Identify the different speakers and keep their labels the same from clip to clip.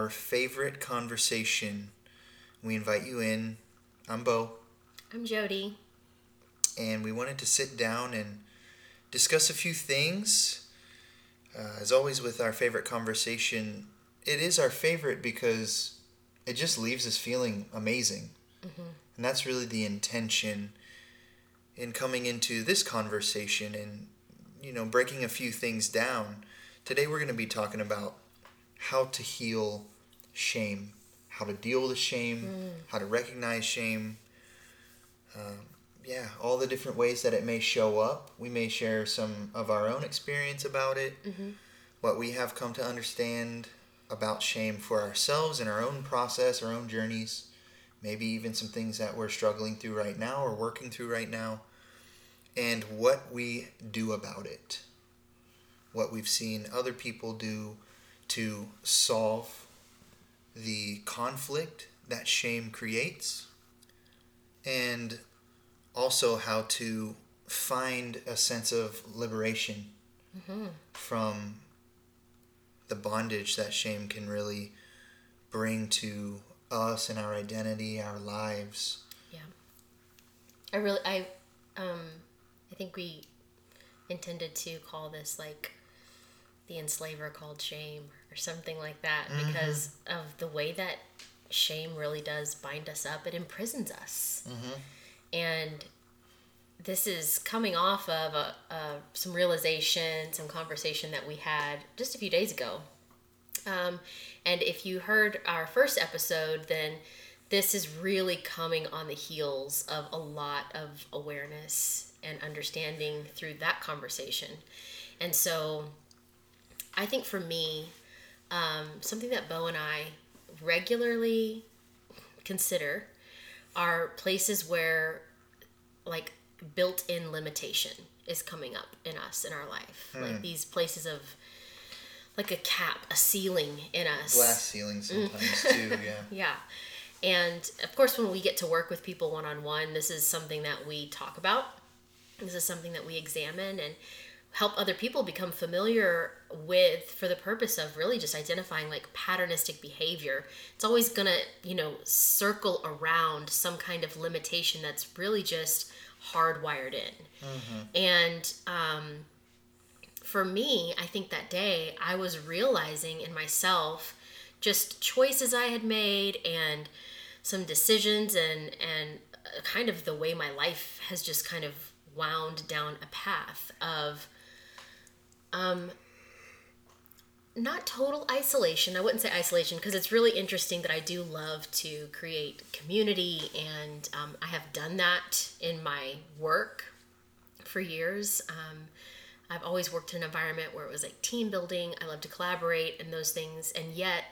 Speaker 1: our favorite conversation. We invite you in. I'm Bo.
Speaker 2: I'm Jody.
Speaker 1: And we wanted to sit down and discuss a few things. Uh, as always, with our favorite conversation, it is our favorite because it just leaves us feeling amazing. Mm-hmm. And that's really the intention in coming into this conversation and, you know, breaking a few things down. Today we're going to be talking about how to heal shame, how to deal with shame, mm. how to recognize shame. Um, yeah, all the different ways that it may show up. We may share some of our own experience about it, mm-hmm. what we have come to understand about shame for ourselves in our own process, our own journeys, maybe even some things that we're struggling through right now or working through right now, and what we do about it. What we've seen other people do to solve the conflict that shame creates, and also how to find a sense of liberation mm-hmm. from the bondage that shame can really bring to us and our identity, our lives.
Speaker 2: Yeah. I really, I, um, I think we intended to call this like the enslaver called shame or something like that mm-hmm. because of the way that shame really does bind us up. It imprisons us. Mm-hmm. And this is coming off of a, a, some realization, some conversation that we had just a few days ago. Um, and if you heard our first episode, then this is really coming on the heels of a lot of awareness and understanding through that conversation. And so I think for me, um, something that Bo and I regularly consider are places where like built-in limitation is coming up in us in our life. Like hmm. these places of like a cap a ceiling in us.
Speaker 1: Glass ceiling sometimes too yeah.
Speaker 2: Yeah. And of course when we get to work with people one-on-one this is something that we talk about. This is something that we examine and help other people become familiar with for the purpose of really just identifying like patternistic behavior it's always gonna you know circle around some kind of limitation that's really just hardwired in mm-hmm. and um, for me i think that day i was realizing in myself just choices i had made and some decisions and and kind of the way my life has just kind of wound down a path of um, not total isolation. I wouldn't say isolation because it's really interesting that I do love to create community, and um, I have done that in my work for years. Um, I've always worked in an environment where it was like team building. I love to collaborate and those things, and yet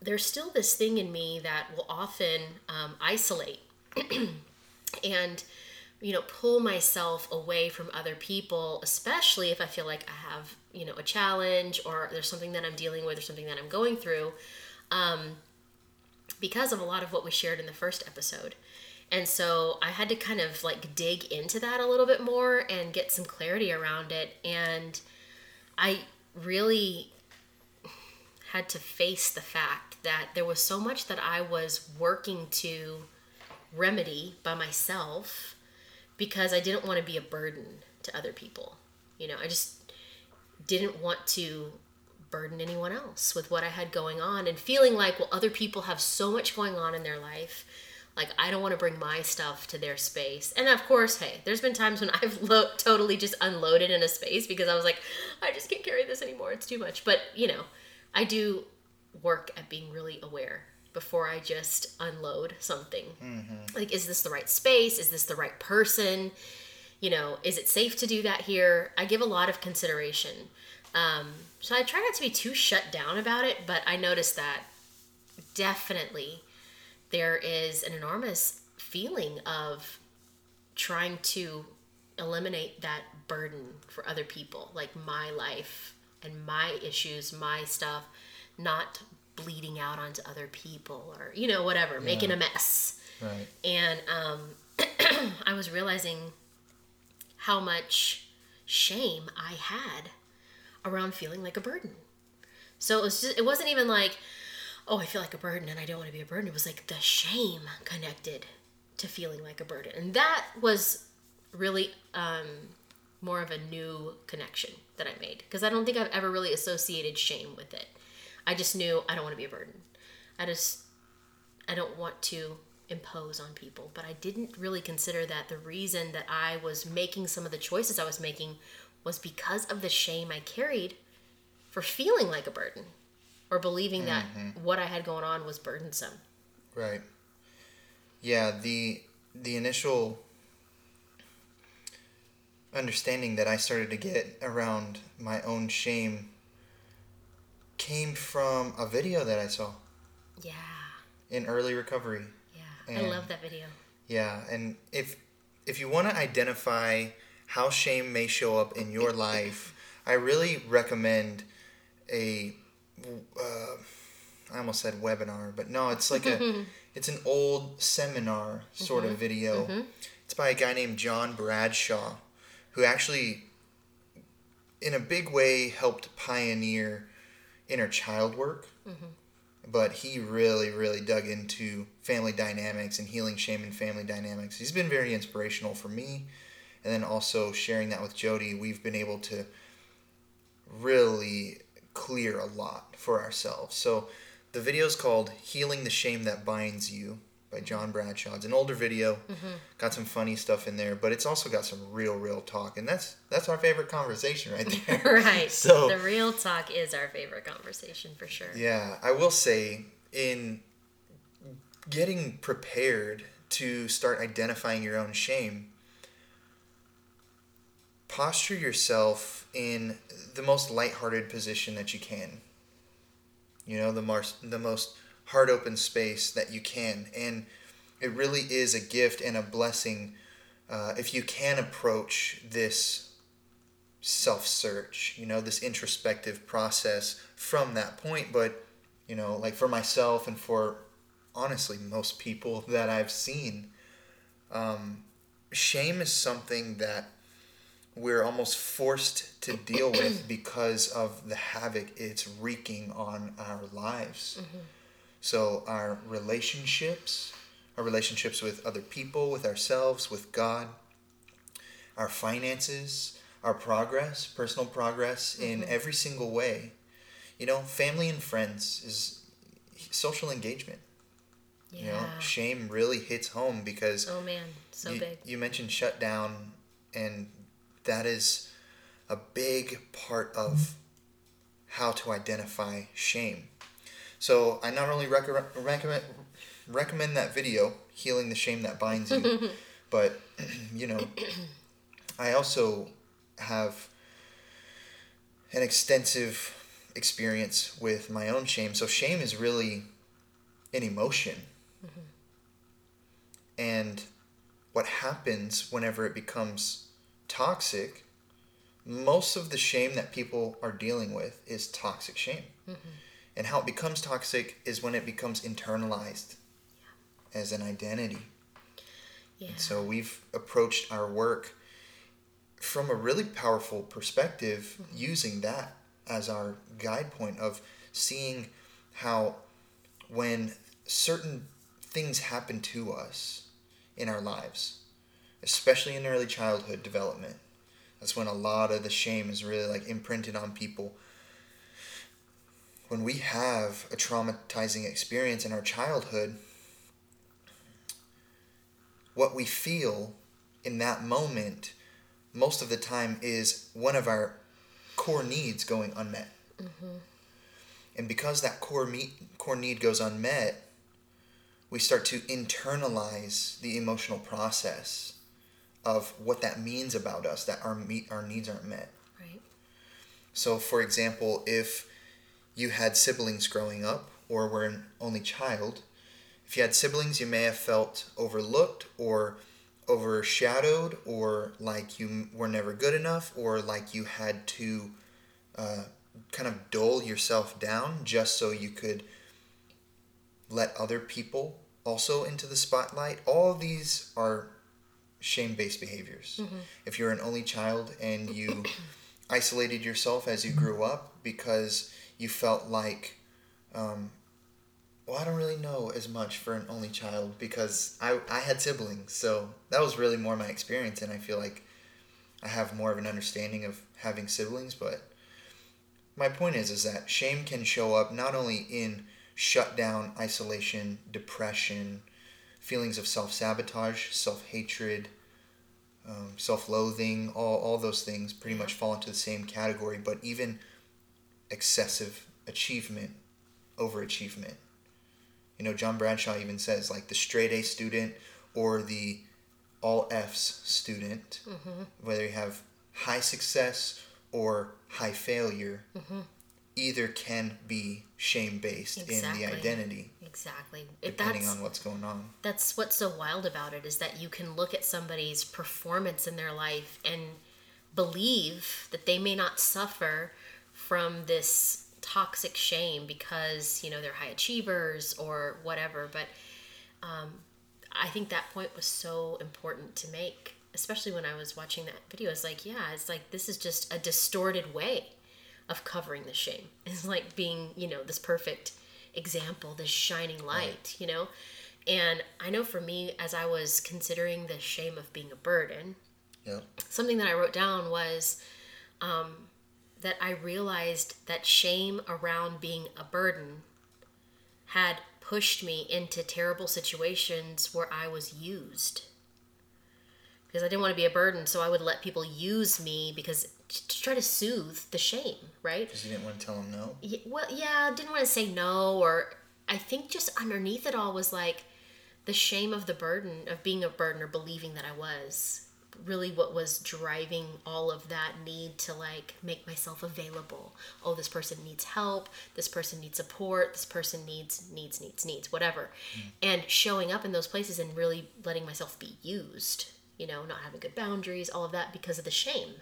Speaker 2: there's still this thing in me that will often um, isolate and you know pull myself away from other people especially if i feel like i have you know a challenge or there's something that i'm dealing with or something that i'm going through um, because of a lot of what we shared in the first episode. And so i had to kind of like dig into that a little bit more and get some clarity around it. And i really had to face the fact that there was so much that i was working to remedy by myself because I didn't want to be a burden to other people. You know, I just didn't want to burden anyone else with what I had going on and feeling like, well, other people have so much going on in their life. Like, I don't want to bring my stuff to their space. And of course, hey, there's been times when I've lo- totally just unloaded in a space because I was like, I just can't carry this anymore. It's too much. But, you know, I do work at being really aware before I just unload something. Mm-hmm. Like, is this the right space? Is this the right person? You know, is it safe to do that here? I give a lot of consideration. Um, so I try not to be too shut down about it, but I noticed that definitely there is an enormous feeling of trying to eliminate that burden for other people, like my life and my issues, my stuff, not bleeding out onto other people or you know whatever yeah. making a mess
Speaker 1: right
Speaker 2: and um, i was realizing how much shame i had around feeling like a burden So it was just, it wasn't even like, oh, I feel like a burden and I don't want to be a burden. It was like the shame connected to feeling like a burden. And that was really um, more of a new connection that I made because I don't think I've ever really associated shame with it. I just knew I don't want to be a burden. I just, I don't want to impose on people. But I didn't really consider that the reason that I was making some of the choices I was making was because of the shame I carried for feeling like a burden or believing that mm-hmm. what I had going on was burdensome.
Speaker 1: Right. Yeah, the the initial understanding that I started to get around my own shame came from a video that I saw
Speaker 2: Yeah.
Speaker 1: in early recovery.
Speaker 2: Yeah.
Speaker 1: And I
Speaker 2: love that video.
Speaker 1: Yeah, and if if you want to identify how shame may show up in your life, I really recommend a uh, I almost said webinar, but no, it's like a it's an old seminar sort of video. It's by a guy named John Bradshaw, who actually in a big way helped pioneer inner child work mm-hmm. but he really, really dug into family dynamics and healing shame and family dynamics. He's been very inspirational for me, and then also sharing that with Jody, we've been able to really clear a lot for ourselves. So the video is called Healing the Shame That Binds You by John Bradshaw. It's an older video, mm-hmm. got some funny stuff in there, but it's also got some real, real talk, and that's that's our favorite conversation right there.
Speaker 2: right.
Speaker 1: So
Speaker 2: the real talk is our favorite conversation for sure.
Speaker 1: yeah, I will say in getting prepared to start identifying your own shame, posture yourself in the most lighthearted position that you can. You know, the most the most heart open space that you can, and it really is a gift and a blessing uh, if you can approach this self search, you know, this introspective process from that point. But, you know, like for myself and for honestly most people that I've seen, um, shame is something that we're almost forced to deal with because of the havoc it's wreaking on our lives. So, our relationships, our relationships with other people, with ourselves, with God, our finances, our progress, personal progress in mm-hmm. every single way. You know, family and friends is social engagement.
Speaker 2: Yeah.
Speaker 1: You know, shame really hits home because
Speaker 2: oh man, so
Speaker 1: you,
Speaker 2: big.
Speaker 1: you mentioned shutdown, and that is a big part of mm-hmm. how to identify shame. So I not only rec- recommend recommend that video, healing the shame that binds you, but you know, I also have an extensive experience with my own shame. So shame is really an emotion. Mm-hmm. And what happens whenever it becomes toxic, most of the shame that people are dealing with is toxic shame. Mm-hmm. And how it becomes toxic is when it becomes internalized as an identity.
Speaker 2: Yeah.
Speaker 1: And So we've approached our work from a really powerful perspective mm-hmm. using that as our guide point of seeing how when certain things happen to us in our lives, especially in early childhood development, that's when a lot of the shame is really like imprinted on people. When we have a traumatizing experience in our childhood, what we feel in that moment most of the time is one of our core needs going unmet. Mm-hmm. And because that core me- core need goes unmet, we start to internalize the emotional process of what that means about us that our meet our needs aren't met.
Speaker 2: Right.
Speaker 1: So, for example, if you had siblings growing up or were an only child, if you had siblings, you may have felt overlooked or overshadowed or like you were never good enough or like you had to uh, kind of dull yourself down just so you could let other people also into the spotlight. All of these are shame based behaviors. If you're an only child and you isolated yourself as you grew up because you felt like, um, well, I don't really know as much for an only child because I, I had siblings. So that was really more my experience. And I feel like I have more of an understanding of having siblings. But my point is, is that shame can show up not only in shutdown, isolation, depression, feelings of self sabotage, self hatred, um, self loathing, all, all those things pretty much fall into the same category, but even excessive achievement, overachievement. You know, John Bradshaw even says like the straight A student or the all F's student, mm-hmm. whether you have high success or high failure, mm-hmm. either can be shame based exactly. in the identity.
Speaker 2: Exactly.
Speaker 1: Depending on what's going on.
Speaker 2: That's what's so wild about it is that you can look at somebody's performance in their life and believe that they may not suffer from this toxic shame because, you know, they're high achievers or whatever. But um, I think that point was so important to make, especially when I was watching that video. It's like, yeah, it's like this is just a distorted way of covering the shame. It's like being, you know, this perfect example, this shining light, right. you know? And I know for me, as I was considering the shame of being a burden,
Speaker 1: yeah.
Speaker 2: something that I wrote down was um, that I realized that shame around being a burden had pushed me into terrible situations where I was used. Because I didn't want to be a burden, so I would let people use me because to try to soothe the shame, right?
Speaker 1: Because you didn't want to tell them no.
Speaker 2: Yeah, well, yeah, didn't want to say no, or I think just underneath it all was like the shame of the burden of being a burden or believing that I was really what was driving all of that need to like make myself available. Oh, this person needs help. This person needs support. This person needs needs needs needs whatever, mm. and showing up in those places and really letting myself be used. You know, not having good boundaries, all of that because of the shame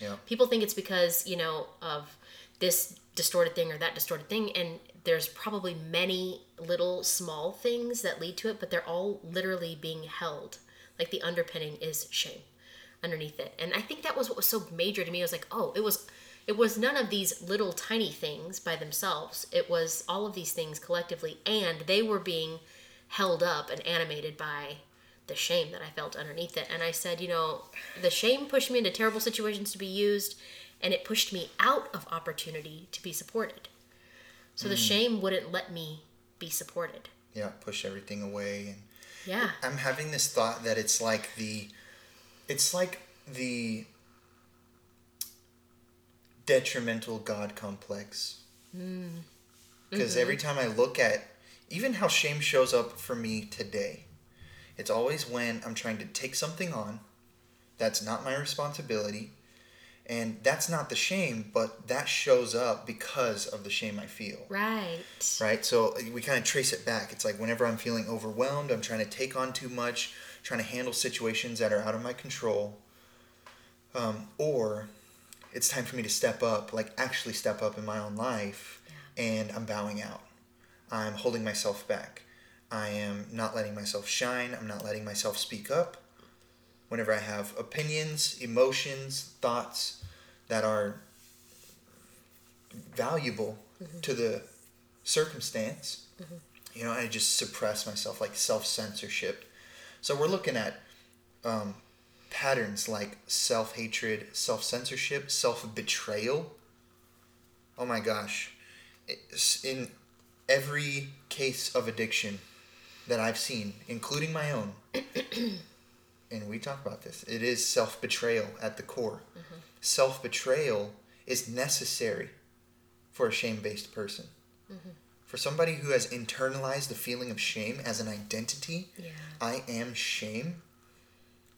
Speaker 1: yeah.
Speaker 2: People think it's because, you know, of this distorted thing or that distorted thing and there's probably many little small things that lead to it, but they're all literally being held. Like the underpinning is shame underneath it. And I think that was what was so major to me. I was like, oh, it was it was none of these little tiny things by themselves. It was all of these things collectively and they were being held up and animated by the shame that I felt underneath it. And I said, you know, the shame pushed me into terrible situations to be used, and it pushed me out of opportunity to be supported. So mm. the shame wouldn't let me be supported.
Speaker 1: Yeah, push everything away and
Speaker 2: yeah.
Speaker 1: I'm having this thought that it's like the it's like the detrimental God complex. Because mm. mm-hmm. every time I look at even how shame shows up for me today, it's always when I'm trying to take something on that's not my responsibility. And that's not the shame, but that shows up because of the shame I feel.
Speaker 2: Right.
Speaker 1: Right? So we kind of trace it back. It's like whenever I'm feeling overwhelmed, I'm trying to take on too much, trying to handle situations that are out of my control. Um, or it's time for me to step up, like actually step up in my own life, yeah. and I'm bowing out. I'm holding myself back. I am not letting myself shine. I'm not letting myself speak up. Whenever I have opinions, emotions, thoughts that are valuable mm-hmm. to the circumstance, mm-hmm. you know, I just suppress myself like self censorship. So we're looking at um, patterns like self hatred, self censorship, self betrayal. Oh my gosh. In every case of addiction, that I've seen, including my own, and we talk about this, it is self betrayal at the core. Mm-hmm. Self betrayal is necessary for a shame based person. Mm-hmm. For somebody who has internalized the feeling of shame as an identity,
Speaker 2: yeah.
Speaker 1: I am shame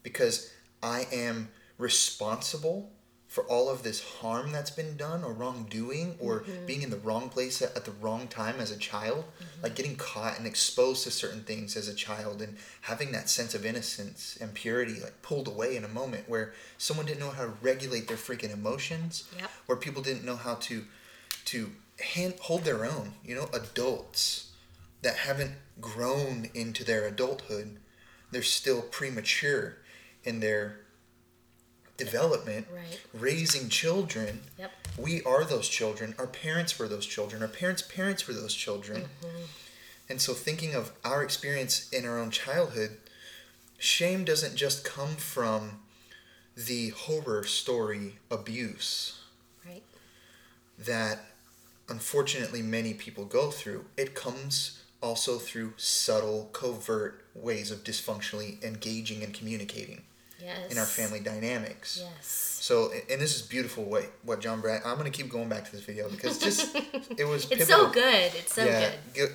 Speaker 1: because I am responsible for all of this harm that's been done or wrongdoing or mm-hmm. being in the wrong place at, at, the wrong time as a child mm-hmm. like getting caught and exposed to certain things as a child and having that sense of innocence and purity like pulled away in a moment where someone didn't know how to regulate their freaking emotions
Speaker 2: yep.
Speaker 1: where people didn't know how to to hand, hold their own you know adults that haven't grown into their adulthood they're still premature in their development,
Speaker 2: Right.
Speaker 1: raising children.
Speaker 2: Yep.
Speaker 1: We are those children. Our parents were those children. Our parents' parents were those children. Mm-hmm. And so, thinking of our experience in our own childhood, shame doesn't just come from the horror story abuse
Speaker 2: Right.
Speaker 1: that unfortunately many people go through. It comes also through subtle, covert ways of dysfunctionally engaging and communicating
Speaker 2: Yes.
Speaker 1: in our family dynamics.
Speaker 2: Yes.
Speaker 1: So, and this is beautiful. What what John Brad? I'm gonna keep going back to this video because just it was.
Speaker 2: It's
Speaker 1: pivotal.
Speaker 2: so good. It's so good.
Speaker 1: go-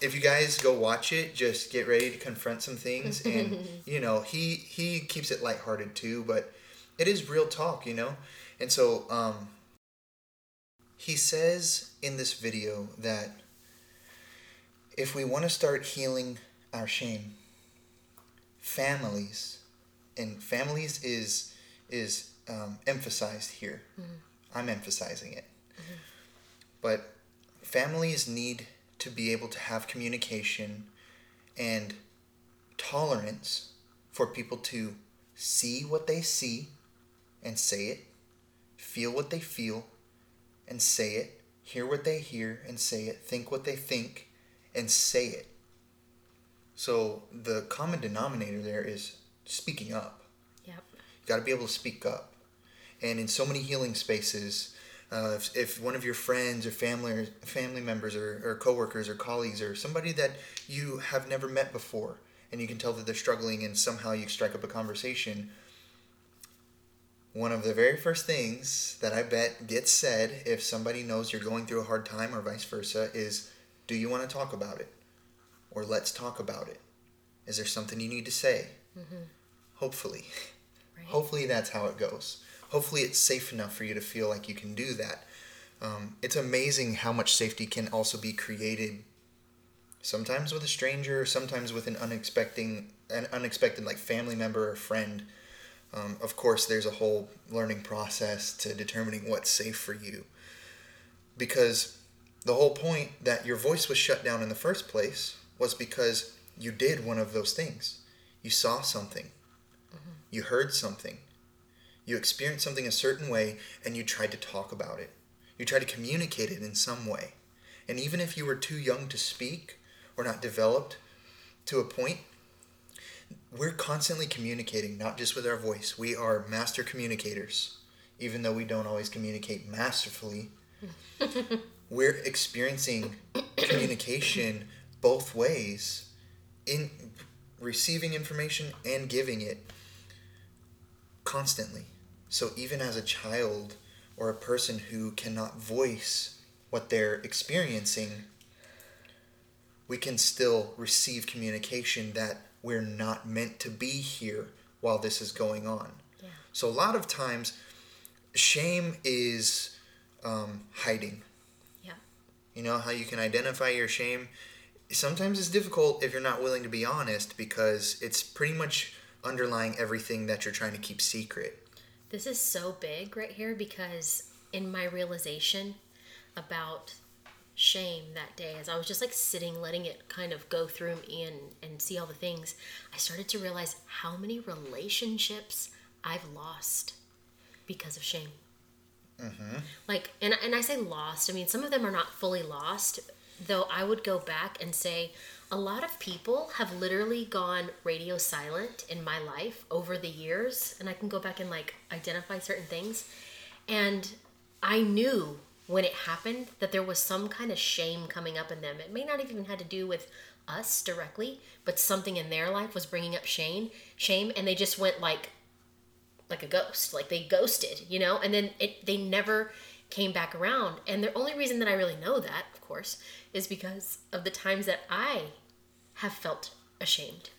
Speaker 1: if you guys go watch it, just get ready to confront some things, and you know he he keeps it lighthearted too, but it is real talk, you know, and so um. He says in this video that if we want to start healing our shame, families, and families is is um, emphasized here. I'm emphasizing it. But families need to be able to have communication and tolerance for people to see what they see and say it, feel what they feel and say it, hear what they hear and say it, think what they think and say it. So the common denominator there is speaking up.
Speaker 2: Yep.
Speaker 1: You got to be able to speak up. And in so many healing spaces, uh, if, if one of your friends or family or family members or, or coworkers or colleagues or somebody that you have never met before, and you can tell that they're struggling, and somehow you strike up a conversation, one of the very first things that I bet gets said if somebody knows you're going through a hard time or vice versa is, "Do you want to talk about it?" or "Let's talk about it." Is there something you need to say? Hopefully.
Speaker 2: Right.
Speaker 1: Hopefully that's how it goes. Hopefully it's safe enough for you to feel like you can do that. Um, it's amazing how much safety can also be created. Sometimes with a stranger, sometimes with an unexpected, an unexpected like family member or friend. Um, of course, there's a whole learning process to determining what's safe for you. Because the whole point that your voice was shut down in the first place was because you did one of those things. You saw something. You heard something. You experienced something a certain way and you tried to talk about it. You tried to communicate it in some way. And even if you were too young to speak or not developed to a point, we're constantly communicating, not just with our voice. We are master communicators, even though we don't always communicate masterfully. we're experiencing communication both ways in receiving information and giving it constantly. So even as a child or a person who cannot voice what they're experiencing, we can still receive communication that we're not meant to be here while this is going on.
Speaker 2: Yeah.
Speaker 1: So a lot of times, shame is um, hiding.
Speaker 2: Yeah.
Speaker 1: You know how you can identify your shame? Sometimes it's difficult if you're not willing to be honest because it's pretty much underlying everything that you're trying to keep secret.
Speaker 2: This is so big right here because in my realization about shame that day, as I was just like sitting, letting it kind of go through me and, and see all the things, I started to realize how many relationships I've lost because of shame. Mm-hmm. Like, and, and I say lost, I mean, some of them are not fully lost, though I would go back and say a lot of people have literally gone radio silent in my life over the years, and I can go back and like identify certain things. And I knew when it happened that there was some kind of shame coming up in them. It may not have even had to do with us directly, but something in their life was bringing up shame, shame, and they just went like like a ghost like they ghosted you know? And then it they never came back around. And the only reason that i really know that of course is because of the times that i have felt ashamed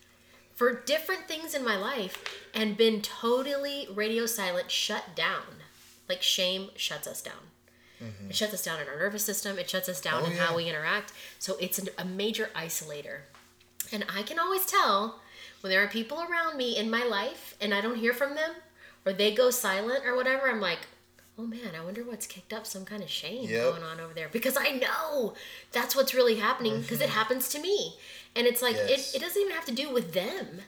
Speaker 2: for different things in my life and been totally radio silent shut down. Like shame shuts us down Mm-hmm. it shuts us down in our nervous system it shuts us down
Speaker 1: Oh,
Speaker 2: in
Speaker 1: yeah.
Speaker 2: how we interact so it's an, a major isolator and I can always tell when there are people around me in my life and I don't hear from them or they go silent or whatever. I'm like, oh man, I wonder what's kicked up some kind of shame
Speaker 1: Yep.
Speaker 2: going on over there because I know that's what's really happening mm-hmm. because it happens to me. And it's like,
Speaker 1: Yes.
Speaker 2: it, it doesn't even have to do with them.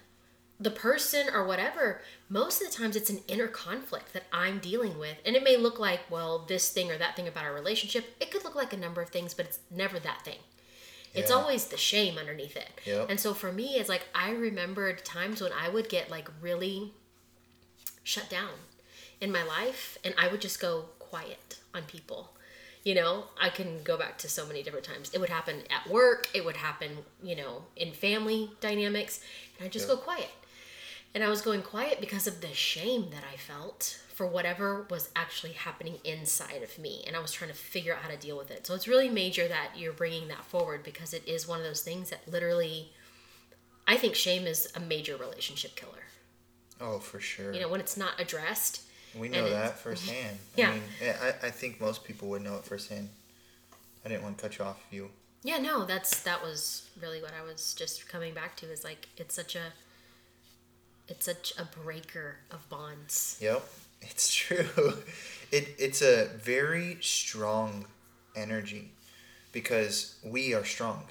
Speaker 2: The person or whatever, most of the times it's an inner conflict that I'm dealing with. And it may look like, well, this thing or that thing about our relationship. It could look like a number of things, but it's never that thing. It's
Speaker 1: Yeah.
Speaker 2: always the shame underneath it.
Speaker 1: Yep.
Speaker 2: And so for me, it's like I remembered times when I would get like really shut down in my life and I would just go quiet on people. You know, I can go back to so many different times. It would happen at work, it would happen, you know, in family dynamics, and I just
Speaker 1: Yeah.
Speaker 2: go quiet. And I was going quiet because of the shame that I felt for whatever was actually happening inside of me. And I was trying to figure out how to deal with it. So it's really major that you're bringing that forward because it is one of those things that literally, I think shame is a major relationship killer.
Speaker 1: Oh, for sure.
Speaker 2: You know, when it's not addressed.
Speaker 1: we know that firsthand.
Speaker 2: Yeah.
Speaker 1: I mean, I, I think most people would know it firsthand. I didn't want to cut you off. You.
Speaker 2: Yeah, no, that's that was really what I was just coming back to is like it's such a it's such a breaker of bonds.
Speaker 1: Yep, it's true. It it's a very strong energy because we are strong,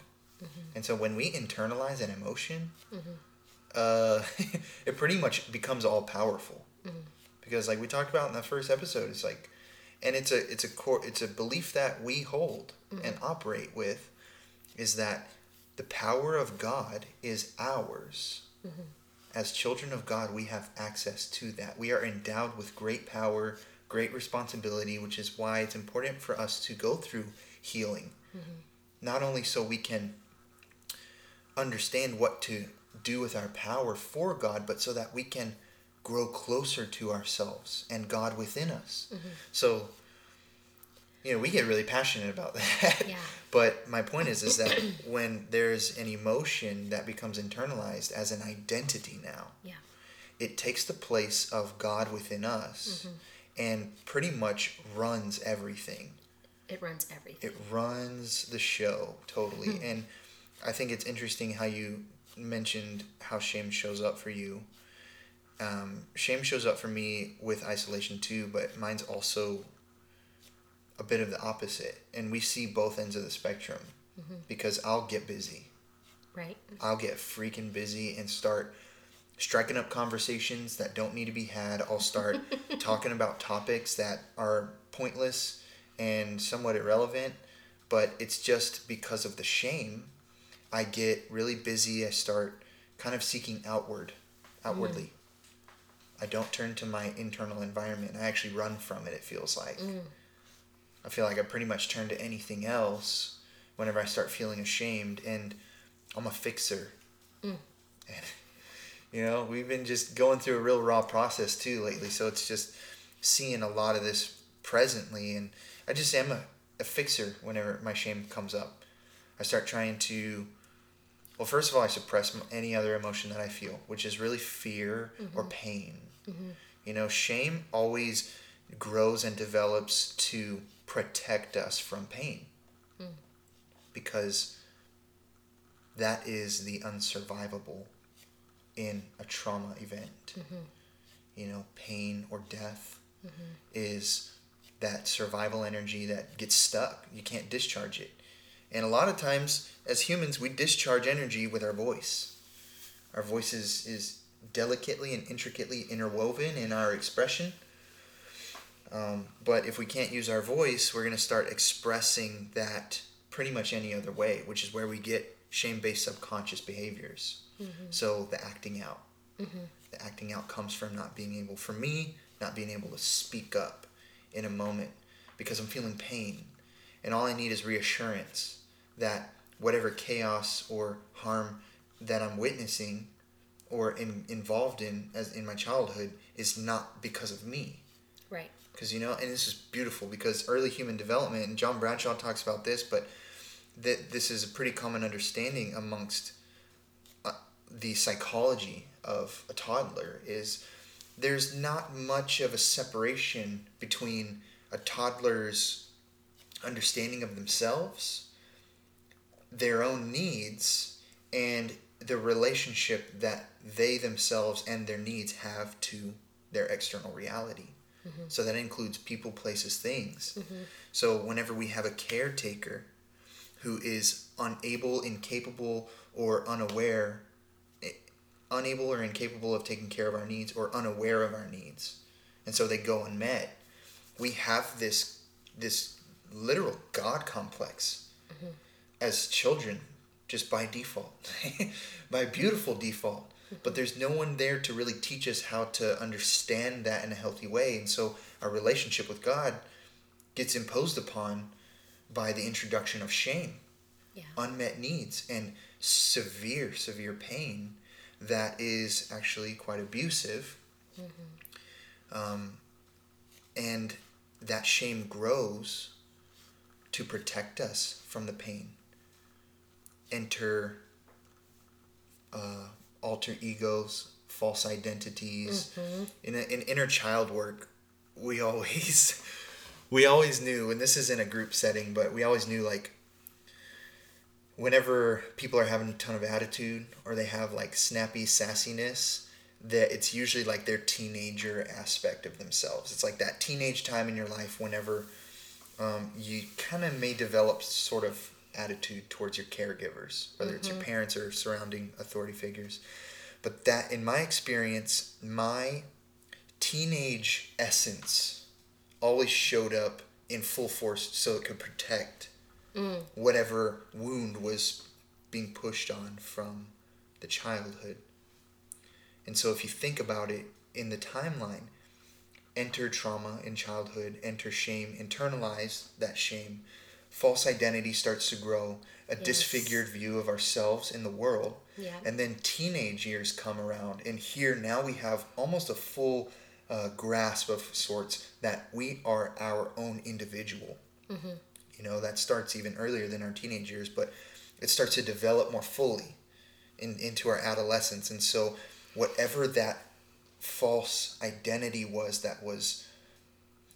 Speaker 1: mm-hmm. and so when we internalize an emotion, mm-hmm. uh, it pretty much becomes all powerful. Mm-hmm. Because like we talked about in the first episode, it's like, and it's a it's a core it's a belief that we hold and operate with, is that the power of God is ours as children of God, we have access to that. We are endowed with great power, great responsibility, which is why it's important for us to go through healing. Mm-hmm. Not only so we can understand what to do with our power for God, but so that we can grow closer to ourselves and God within us. Mm-hmm. So, you know, we get really passionate about that.
Speaker 2: Yeah.
Speaker 1: But my point is, is that when there's an emotion that becomes internalized as an identity now,
Speaker 2: Yeah.
Speaker 1: it takes the place of God within us and pretty much runs everything.
Speaker 2: It runs everything.
Speaker 1: It runs the show totally. and I think it's interesting how you mentioned how shame shows up for you. Um, shame shows up for me with isolation too, but mine's also a bit of the opposite. And we see both ends of the spectrum mm-hmm. because I'll get busy.
Speaker 2: right?
Speaker 1: I'll get freaking busy and start striking up conversations that don't need to be had. I'll start talking about topics that are pointless and somewhat irrelevant, but it's just because of the shame. I get really busy. I start kind of seeking outward, outwardly. Mm. I don't turn to my internal environment. I actually run from it, it feels like. Mm. I feel like I pretty much turn to anything else whenever I start feeling ashamed, and I'm a fixer. Mm. And, you know, we've been just going through a real raw process too lately, so it's just seeing a lot of this presently, and I just am a, a fixer whenever my shame comes up. I start trying to, well, first of all, I suppress any other emotion that I feel, which is really fear or mm-hmm. pain. Mm-hmm. You know, shame always grows and develops to protect us from pain hmm. because that is the unsurvivable in a trauma event. Mm-hmm. You know, pain or death mm-hmm. is that survival energy that gets stuck. You can't discharge it. And a lot of times, as humans, we discharge energy with our voice. Our voice is, is delicately and intricately interwoven in our expression. Um, but if we can't use our voice, we're going to start expressing that pretty much any other way, which is where we get shame based subconscious behaviors. So the acting out. The acting out comes from not being able, for me, not being able to speak up in a moment because I'm feeling pain. And all I need is reassurance that whatever chaos or harm that I'm witnessing or in, involved in as in my childhood is not because of me. Because you know and this is beautiful because early human development and john bradshaw talks about this but that this is a pretty common understanding amongst uh, the psychology of a toddler is there's not much of a separation between a toddler's understanding of themselves their own needs and the relationship that they themselves and their needs have to their external reality so that includes people, places, things. So whenever we have a caretaker who is unable, incapable, or unaware, unable or incapable of taking care of our needs or unaware of our needs and so they go unmet we have this this literal god complex mm-hmm. as children just by default by beautiful default but there's no one there to really teach us how to understand that in a healthy way and so our relationship with god gets imposed upon by the introduction of shame yeah. unmet needs and severe severe pain that is actually quite abusive mm-hmm. um, and that shame grows to protect us from the pain enter uh, alter egos, false identities. Mm-hmm. In, a, in inner child work, we always we always knew, and this is in a group setting, but we always knew like whenever people are having a ton of attitude or they have like snappy sassiness, that it's usually like their teenager aspect of themselves. It's like that teenage time in your life whenever um, you kind of may develop sort of attitude towards your caregivers, whether mm-hmm. it's your mm-hmm. parents or surrounding authority figures. But that, in my experience, my teenage essence always showed up in full force so it could protect mm. whatever wound was being pushed on from the childhood. And so, if you think about it in the timeline, enter trauma in childhood, enter shame, internalize that shame, false identity starts to grow, a yes. disfigured view of ourselves in the world. Yeah. And then teenage years come around, and here now we have almost a full uh, grasp of sorts that we are our own individual. Mm-hmm. You know, that starts even earlier than our teenage years, but it starts to develop more fully in, into our adolescence. And so, whatever that false identity was that was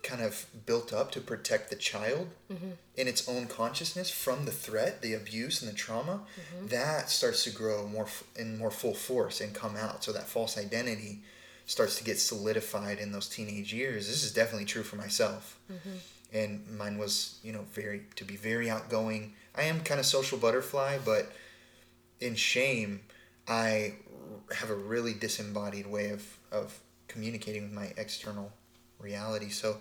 Speaker 1: kind of built up to protect the child mm-hmm. in its own consciousness from the threat, the abuse, and the trauma, mm-hmm. that starts to grow more in more full force and come out. So that false identity starts to get solidified in those teenage years. This is definitely true for myself. Mm-hmm. And mine was, you know, very to be very outgoing. I am kind of social butterfly, but in shame, I have a really disembodied way of, of communicating with my external reality. So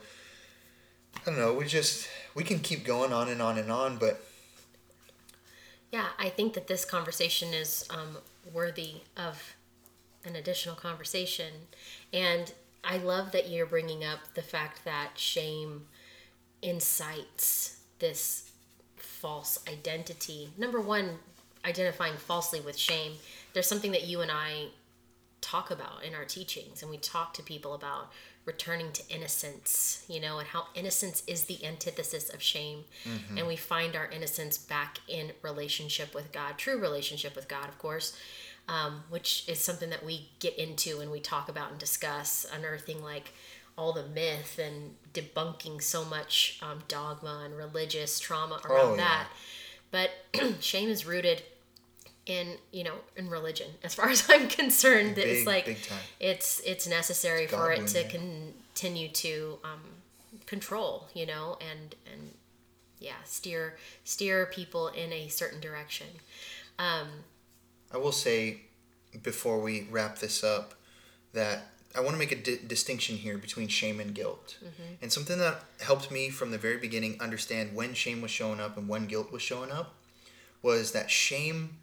Speaker 1: I don't know. We just we can keep going on and on and on, but
Speaker 2: yeah, I think that this conversation is um, worthy of an additional conversation, and I love that you're bringing up the fact that shame incites this false identity. Number one, identifying falsely with shame. There's something that you and I talk about in our teachings, and we talk to people about returning to innocence, you know, and how innocence is the antithesis of shame. Mm-hmm. And we find our innocence back in relationship with God, true relationship with God, of course, um, which is something that we get into and we talk about and discuss, unearthing like all the myth and debunking so much um, dogma and religious trauma around oh, yeah. that. But shame is rooted in you know in religion as far as i'm concerned big, it's like it's it's necessary it's for it to continue to um, control you know and and yeah steer steer people in a certain direction. Um,
Speaker 1: i will say before we wrap this up that i want to make a di- distinction here between shame and guilt. Mm-hmm. and something that helped me from the very beginning understand when shame was showing up and when guilt was showing up was that shame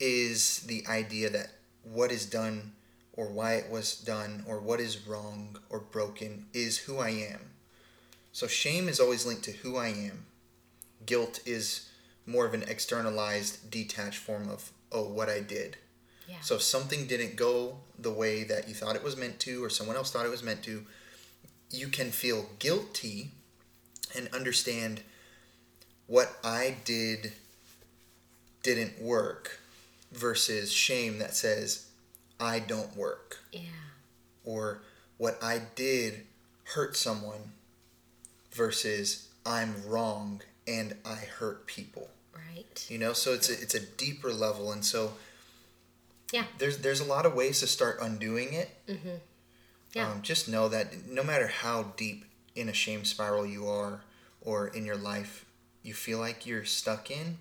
Speaker 1: is the idea that what is done or why it was done or what is wrong or broken is who I am. So shame is always linked to who I am. Guilt is more of an externalized, detached form of, oh, what I did. Yeah. So if something didn't go the way that you thought it was meant to or someone else thought it was meant to, you can feel guilty and understand what I did didn't work versus shame that says, I don't work.
Speaker 2: Yeah.
Speaker 1: Or what I did hurt someone versus I'm wrong and I hurt people.
Speaker 2: Right.
Speaker 1: You know, so it's a, it's a deeper level. And so,
Speaker 2: yeah,
Speaker 1: there's, there's a lot of ways to start undoing it. Mm-hmm. Yeah. Um, just know that no matter how deep in a shame spiral you are or in your life you feel like you're stuck in,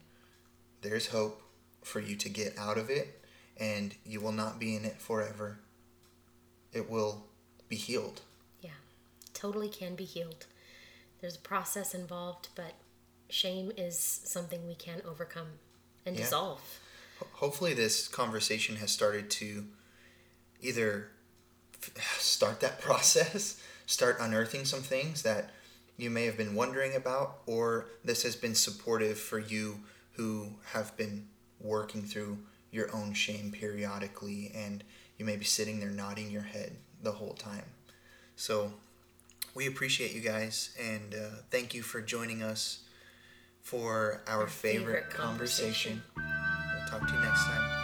Speaker 1: there's hope for you to get out of it and you will not be in it forever. It will be healed.
Speaker 2: Yeah, totally can be healed. There's a process involved, but shame is something we can overcome and
Speaker 1: Yeah.
Speaker 2: dissolve.
Speaker 1: Ho- Hopefully, this conversation has started to either f- start that process, start unearthing some things that you may have been wondering about, or this has been supportive for you who have been working through your own shame periodically, and you may be sitting there nodding your head the whole time. So, we appreciate you guys, and uh, thank you for joining us for our, favorite,
Speaker 2: favorite
Speaker 1: conversation.
Speaker 2: conversation.